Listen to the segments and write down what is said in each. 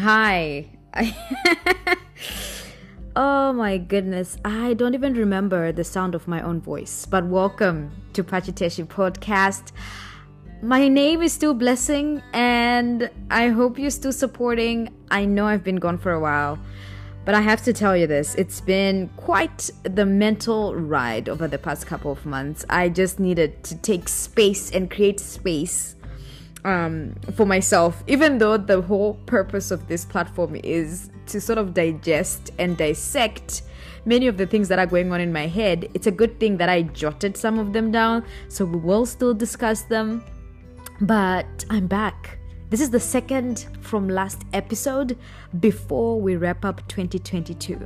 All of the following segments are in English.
Hi. oh my goodness. I don't even remember the sound of my own voice. But welcome to Pachiteshi Podcast. My name is still Blessing, and I hope you're still supporting. I know I've been gone for a while, but I have to tell you this it's been quite the mental ride over the past couple of months. I just needed to take space and create space um, for myself, even though the whole purpose of this platform is to sort of digest and dissect many of the things that are going on in my head. It's a good thing that I jotted some of them down, so we will still discuss them but I'm back. This is the second from last episode before we wrap up 2022.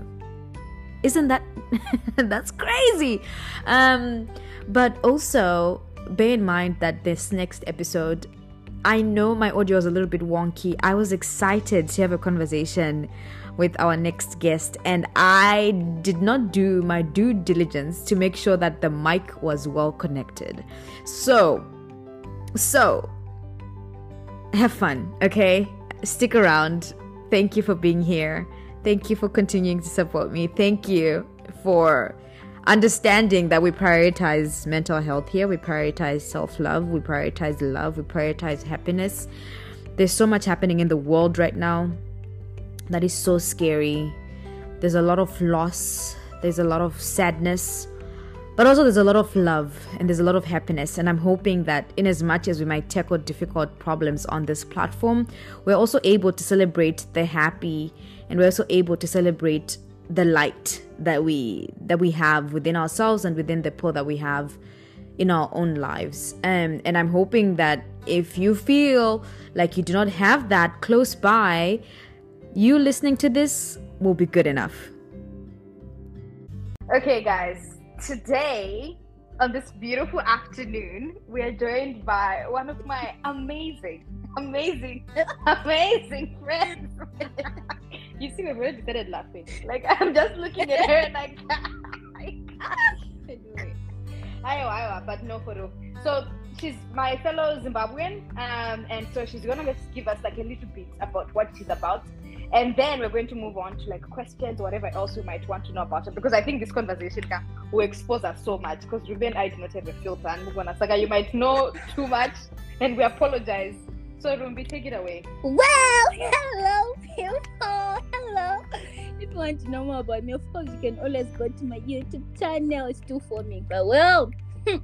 Isn't that that's crazy? Um, but also bear in mind that this next episode, I know my audio is a little bit wonky. I was excited to have a conversation with our next guest, and I did not do my due diligence to make sure that the mic was well connected. So, so, have fun, okay? Stick around. Thank you for being here. Thank you for continuing to support me. Thank you for understanding that we prioritize mental health here. We prioritize self love. We prioritize love. We prioritize happiness. There's so much happening in the world right now that is so scary. There's a lot of loss, there's a lot of sadness but also, there's a lot of love and there's a lot of happiness. And I'm hoping that, in as much as we might tackle difficult problems on this platform, we're also able to celebrate the happy and we're also able to celebrate the light that we that we have within ourselves and within the people that we have in our own lives. Um, and I'm hoping that if you feel like you do not have that close by, you listening to this will be good enough. Okay, guys today, on this beautiful afternoon, we are joined by one of my amazing, amazing, amazing friends. you see, we've already started laughing. Like, I'm just looking at her and I can't. I can't. Anyway, Iowa, but no photo. So, she's my fellow Zimbabwean, um, and so she's gonna give us like a little bit about what she's about and then we're going to move on to like questions or whatever else you might want to know about her, because i think this conversation can will expose us so much because ruben and i do not have a filter and Saga, you might know too much and we apologize so rumbi take it away well hello people hello if you want to know more about me of course you can always go to my youtube channel it's too for me but well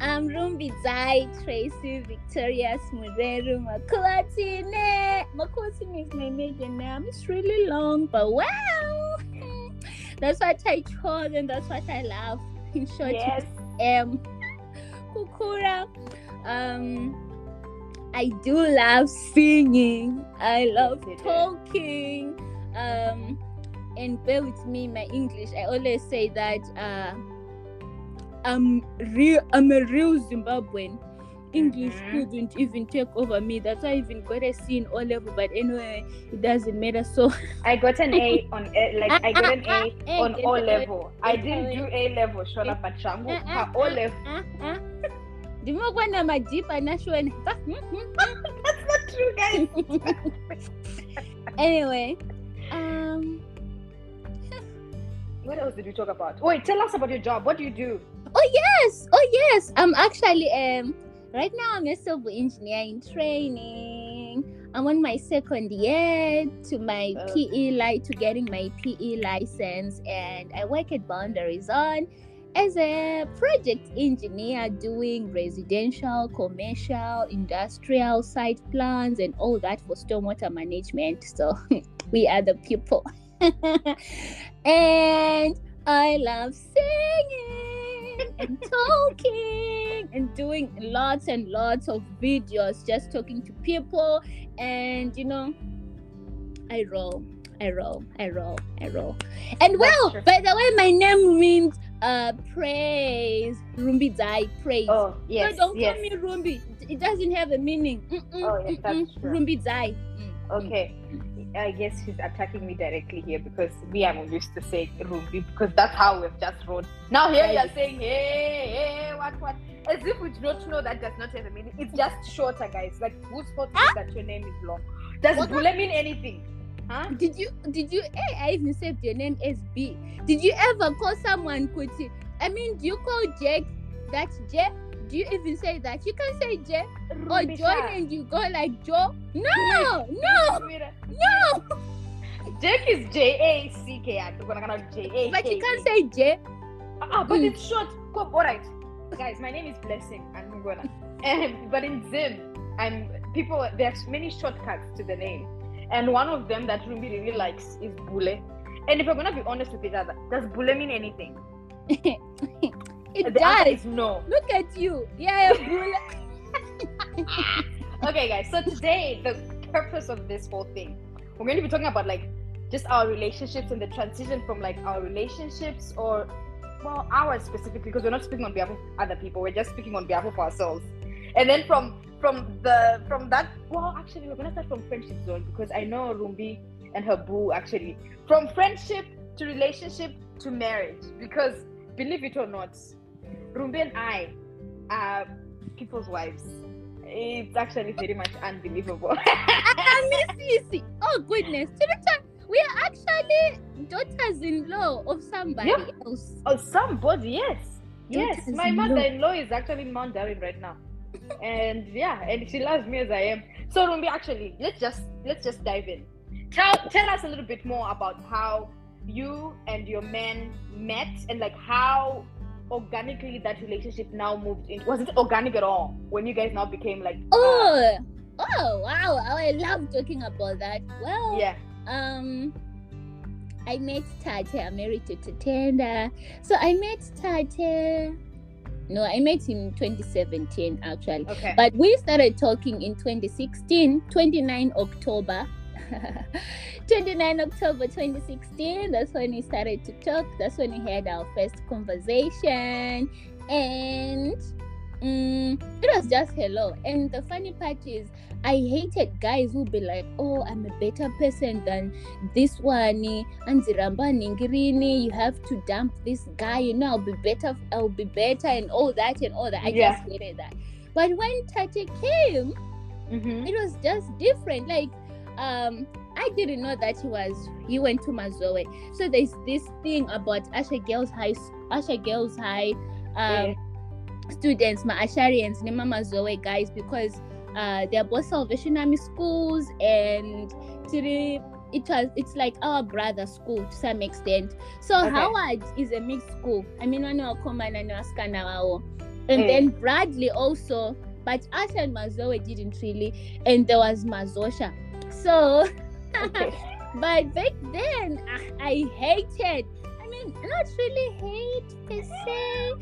I'm Rumbidzai Tracy Victoria Smureru Makulatine. Makulatine is my maiden name. It's really long, but well, that's what I chose and that's what I love. In short, yes. um, Kukura. Um, I do love singing. I love talking. Um, and bear with me, my English. I always say that. Uh, I'm real I'm a real Zimbabwean. English mm-hmm. couldn't even take over me. That's why I even got a C in O level. But anyway, it doesn't matter. So I got an A on a, like I got an A eh, on eh, O level. I didn't do A level. Shona Pachangu. O level. ndimokwana majipa nashona that's not true guys anyway um what else did we talk about? Wait tell us about your job. What do you do? Oh yes, oh yes. I'm actually um right now I'm a civil engineer in training. I'm on my second year to my PE light to getting my PE license, and I work at Boundaries on as a project engineer doing residential, commercial, industrial site plans and all that for stormwater management. So we are the people. and I love singing and talking and doing lots and lots of videos, just talking to people. And you know, I roll, I roll, I roll, I roll. And well, by the way, my name means uh praise. Rumbidzai, praise. Oh, yes. So don't yes. call me Rumbi. It doesn't have a meaning. Mm-mm, oh, yes, that's true. Rumbidzai. Mm, okay. I guess she's attacking me directly here because we are used to say Rumbi because that's how we've just wrote. Now here you're saying hey, hey, what, what? As if we do not know that does not have a meaning. It's just shorter, guys. Like who's supposed to that your name is long? Does Bule mean anything? Huh? Did you did you hey, I even saved your name as B. Did you ever call someone Kuti? I mean do you call Jake that J? Do you even say that? You can say J or join and you go like Joe. No, no, no. Jake is J A C K. I'm gonna J A. But you can't say J. Ah, but Mm. it's short. All right, guys. My name is Blessing. I'm gonna. And but in Zim, I'm people. There's many shortcuts to the name, and one of them that Rumbi really likes is Bule. And if we're gonna be honest with each other, does Bule mean anything? It the does. is no. Look at you. Yeah, Bula. Okay, guys. So today, the purpose of this whole thing, we're going to be talking about like just our relationships and the transition from like our relationships or well, ours specifically, because we're not speaking on behalf of other people. We're just speaking on behalf of ourselves. And then from from the from that, well, actually, we're gonna start from friendship zone because I know Rumbi and her boo actually from friendship to relationship to marriage. Because believe it or not, Rumbi and I are people's wives. It's actually very much unbelievable. I miss Sissy. Oh goodness. To the time we are actually daughters-in-law of somebody Yeah. else. oh, somebody, yes. Yes, my mother-in-law is actually in Mount Darwin right now, and yeah, and she loves me as I am. So Rumbi, actually, let's just let's just dive in. Tell tell us a little bit more about how you and your man met, and like how organically that relationship now moved in. Was it organic at all when you guys now became like? uh, Oh, oh wow! I love talking about that. Well, yeah. um, I met Tate. I'm married to Tatenda. So I met Tate. No, I met him in 2017 actually. Okay. But we started talking in 2016, 29 October. 29 October 2016. That's when we started to talk. That's when we had our first conversation. And mm, it was just hello. And the funny part is, I hated guys who be like, oh, I'm a better person than this one. And Anziramba Ningirini, you have to dump this guy, you know, I'll be better, I'll be better, and all that and all that. I Yeah. just hated that. But when Tate came, Mm-hmm. it was just different. Like, um, I didn't know that he was he went to Mazoe. So there's this thing about Usher Girls High Usher Girls High um students, my Asharians, Nema Mazoe guys, because uh they're both Salvation Army schools and it was it's like our brother school to some extent. So Okay. Howard is a mixed school. I mean one common and wao. And Mm. then Bradley also, but Usher and Mazoe didn't really, and there was Mazosha. So Okay. but back then I hated mean not really hate per se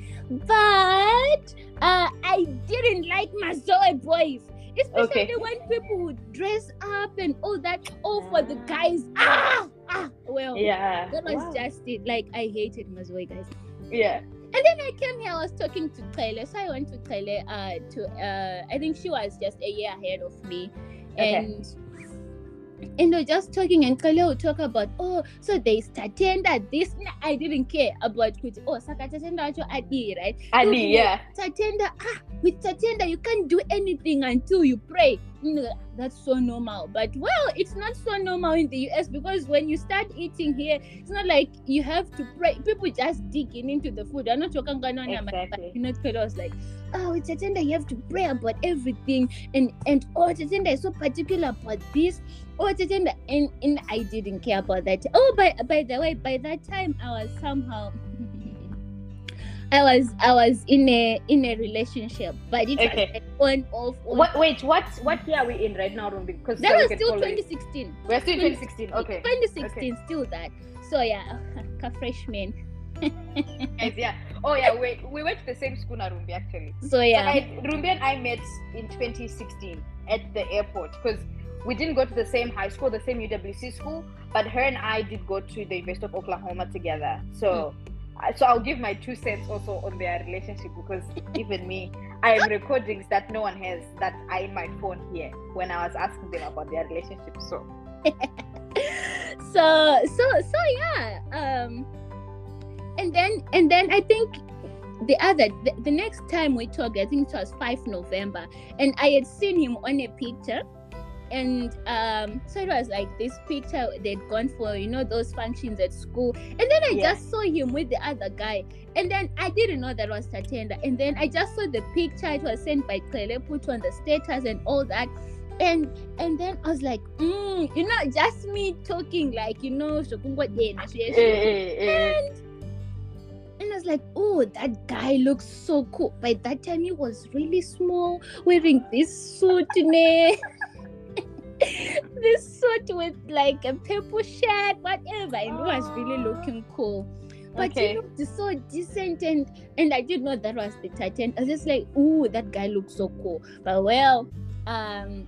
but uh, I didn't like Mazoe boys especially Okay. when people would dress up and all that all for the guys ah ah well Yeah. that was Wow. just it like I hated Mazoe guys Yeah. and then I came here, I was talking to Taylor. So I went to Taylor uh, to, uh, I think she was just a year ahead of me. Okay. And and we're just talking, and Taylor would talk about, oh, so there's Tatenda, this. Nah, I didn't care about, which, oh, Saka Tatenda, Acho Adi, right? Ali, yeah. Tatenda, ah, with Tatenda, you can't do anything until you pray. That's so normal. But well, it's not so normal in the US because when you start eating here, it's not like you have to pray. People just digging into the food. I'm not talking about Exactly. you know, was like, oh, it's Tatenda, you have to pray about everything. And and oh, it's Tatenda is so particular about this. Oh, it's Tatenda, and, and I didn't care about that. Oh, by by the way, by that time I was somehow I was I was in a in a relationship, but it Okay. was on off. On. What? Wait. What? What year are we in right now, Rumbi? Because That was still follow it. 2016. We're still in 2016. Okay. 2016, still that. So yeah, a freshman. Guys, yeah. Oh yeah. Wait. We went to the same school, Rumbi. Actually. So yeah, So I, Rumbi and I met in 2016 at the airport because we didn't go to the same high school, the same UWC school, but her and I did go to the University of Oklahoma together. So, I so I'll give my two cents also on their relationship because even me, I have recordings that no one has that I in my phone here when I was asking them about their relationship. So, so so so yeah. Um, and then and then I think the other the, the next time we talked, I think it was 5 November, and I had seen him on a picture. And um, so it was like this picture they'd gone for, you know, those functions at school. And then I Yeah. just saw him with the other guy. And then I didn't know that was Tatenda. And then I just saw the picture. It was sent by Klele, put on the status and all that. And and then I was like, mm, you know, just me talking like, you know, Eh, eh, eh. and and I was like, oh, that guy looks so cool. By that time, he was really small, wearing this suit, ne? this suit with like a purple shirt, whatever, and he was really looking cool. But Okay. he looked so decent, and and I didn't know that was the Titan. I was just like, ooh, that guy looks so cool. But well, um,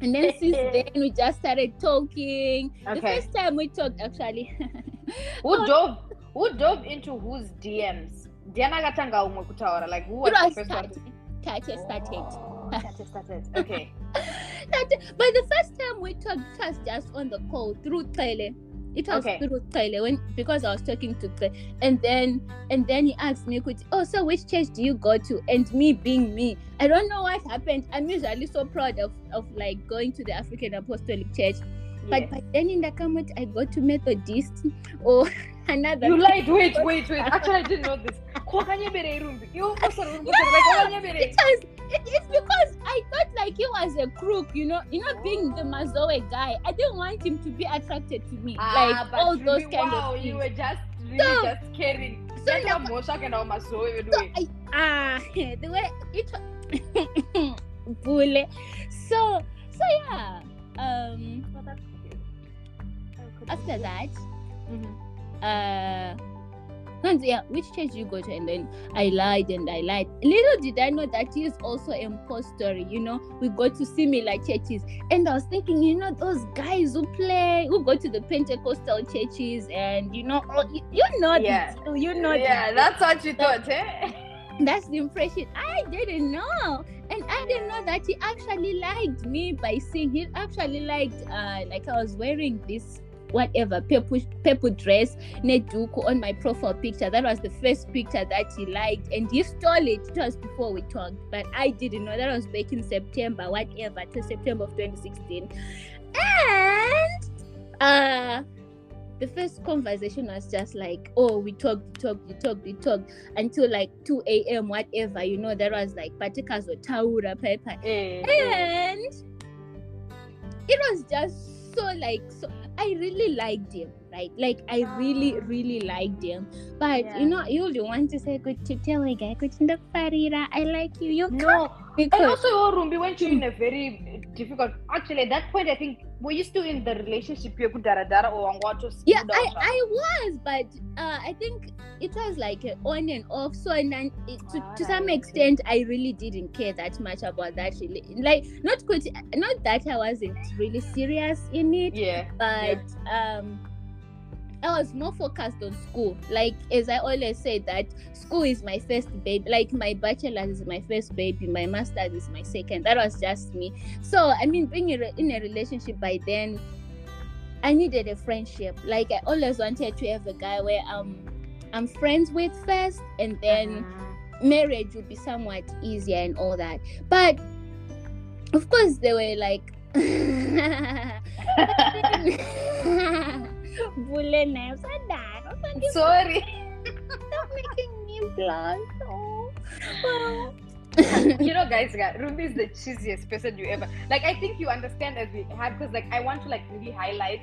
and then since then we just started talking. Okay. The first time we talked, actually. Who dove who dove into whose DMs? Diana gatanga umwe kutaura like who was It the first one? to- Tate. Tate started. Oh, Tate started. Okay. Tate. But the first time we talked, it was just on the call through Tele. It was Okay. through Tele when because I was talking to Tele, and then and then he asked me, "Kuti, "Oh, so which church do you go to?" And me being me, I don't know what happened. I'm usually so proud of of like going to the African Apostolic Church, but Yes. but then in the comment I go to Methodist or another. You lied. Wait, wait, wait. Actually, I didn't know this. Irumbi. You almost said irumbi, like kwakanyebere. It it's because I thought like he was a crook, you know, you know, being the Mazoe guy. I didn't want him to be attracted to me, Ah, like but all really, those kind wow, of you things. were just really So- just caring. so Yenda now- mosha kenda umazoe wedu So. I ah the way it bully. So so yeah. Um after that, Mhm. uh yeah, which church you go to? And then I lied and I lied. Little did I know that he is also impostor. You know, we go to similar churches, and I was thinking, you know, those guys who play, who go to the Pentecostal churches, and you know, oh, you, you know, Yeah. the, you know, that. Yeah, the- that's what you thought, eh? that's the impression. I didn't know, and I didn't know that he actually liked me by saying he actually liked, uh, like I was wearing this whatever purple purple dress neduku on my profile picture. That was the first picture that he liked and he stole it. It was before we talked but i didn't know. That was back in september whatever to september of 2016 and uh the first conversation was just like oh we talked we talked we talked we talked until like 2 a.m whatever you know that was like patikazo taura paper. Eh. and it was just so like so i really liked him right like i really ah. really liked him but Yeah. you know you want to say good to tell a guy good to farira i like you you No, can't and because also your Rumbi went you in a very difficult. Actually, at that point, I think were you still in the relationship you could dara dara or wangwato? yeah i i was but uh i think it was like on and off so and then it, to, to some extent i really didn't care that much about that really like not good not that i wasn't really serious in it Yeah. but um I was more focused on school. Like as I always say that school is my first baby. Like my bachelor's is my first baby, my master's is my second. That was just me. So I mean, being in a- relationship by then, I needed a friendship. Like I always wanted to have a guy where um I'm friends with first, and then Mhm. marriage would be somewhat easier and all that. But of course, they were like. Bullet names are that. Sorry. Stop making me blush. Oh. Oh. you know, guys, Rumbi is the cheesiest person you ever. Like, I think you understand as we have because, like, I want to like really highlight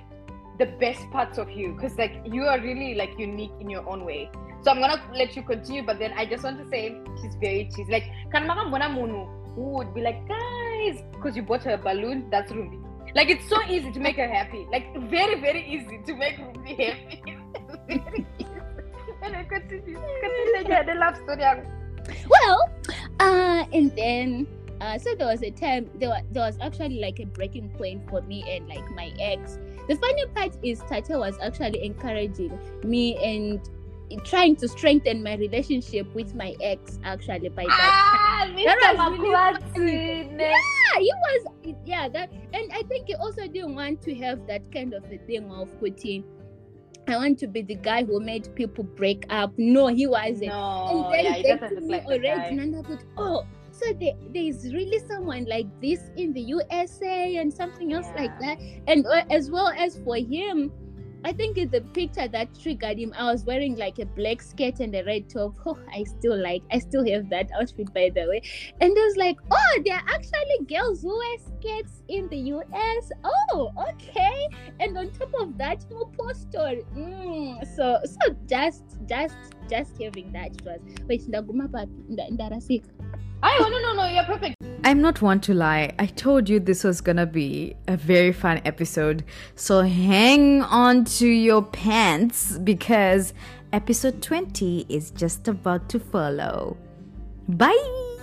the best parts of you because, like, you are really like unique in your own way. So I'm gonna let you continue, but then I just want to say she's very cheesy. Like, kan mama mbona munu who would be like, guys, because you bought her a balloon, that's Rumbi. Like, it's so easy to make her happy. Like, very, very easy to make Rumbi happy. very easy. Anyway, continue. The love story. Well, uh, and then uh, so there was a time there was, there was actually like a breaking point for me and like my ex. The funny part is Tata was actually encouraging me and trying to strengthen my relationship with my ex actually by that Ah, That Mr. was really yeah, he was yeah that and I think he also didn't want to have that kind of a thing of putting I want to be the guy who made people break up. No, he wasn't. No, and then yeah, he they put me like already and I put oh so there, there's really someone like this in the USA and something else like that. And uh, as well as for him, I think in the picture that triggered him, I was wearing like a black skirt and a red top. Oh, I still like, I still have that outfit by the way. And I was like, oh, there are actually girls who wear skirts in the US. Oh, okay. And on top of that, more postal. Mm, so, so just, just, just having that was. Wait, ndaguma papi, Nda- ndarasika. I oh no no no, you're perfect. I'm not one to lie. I told you this was gonna be a very fun episode. So hang on to your pants because episode 20 is just about to follow. Bye!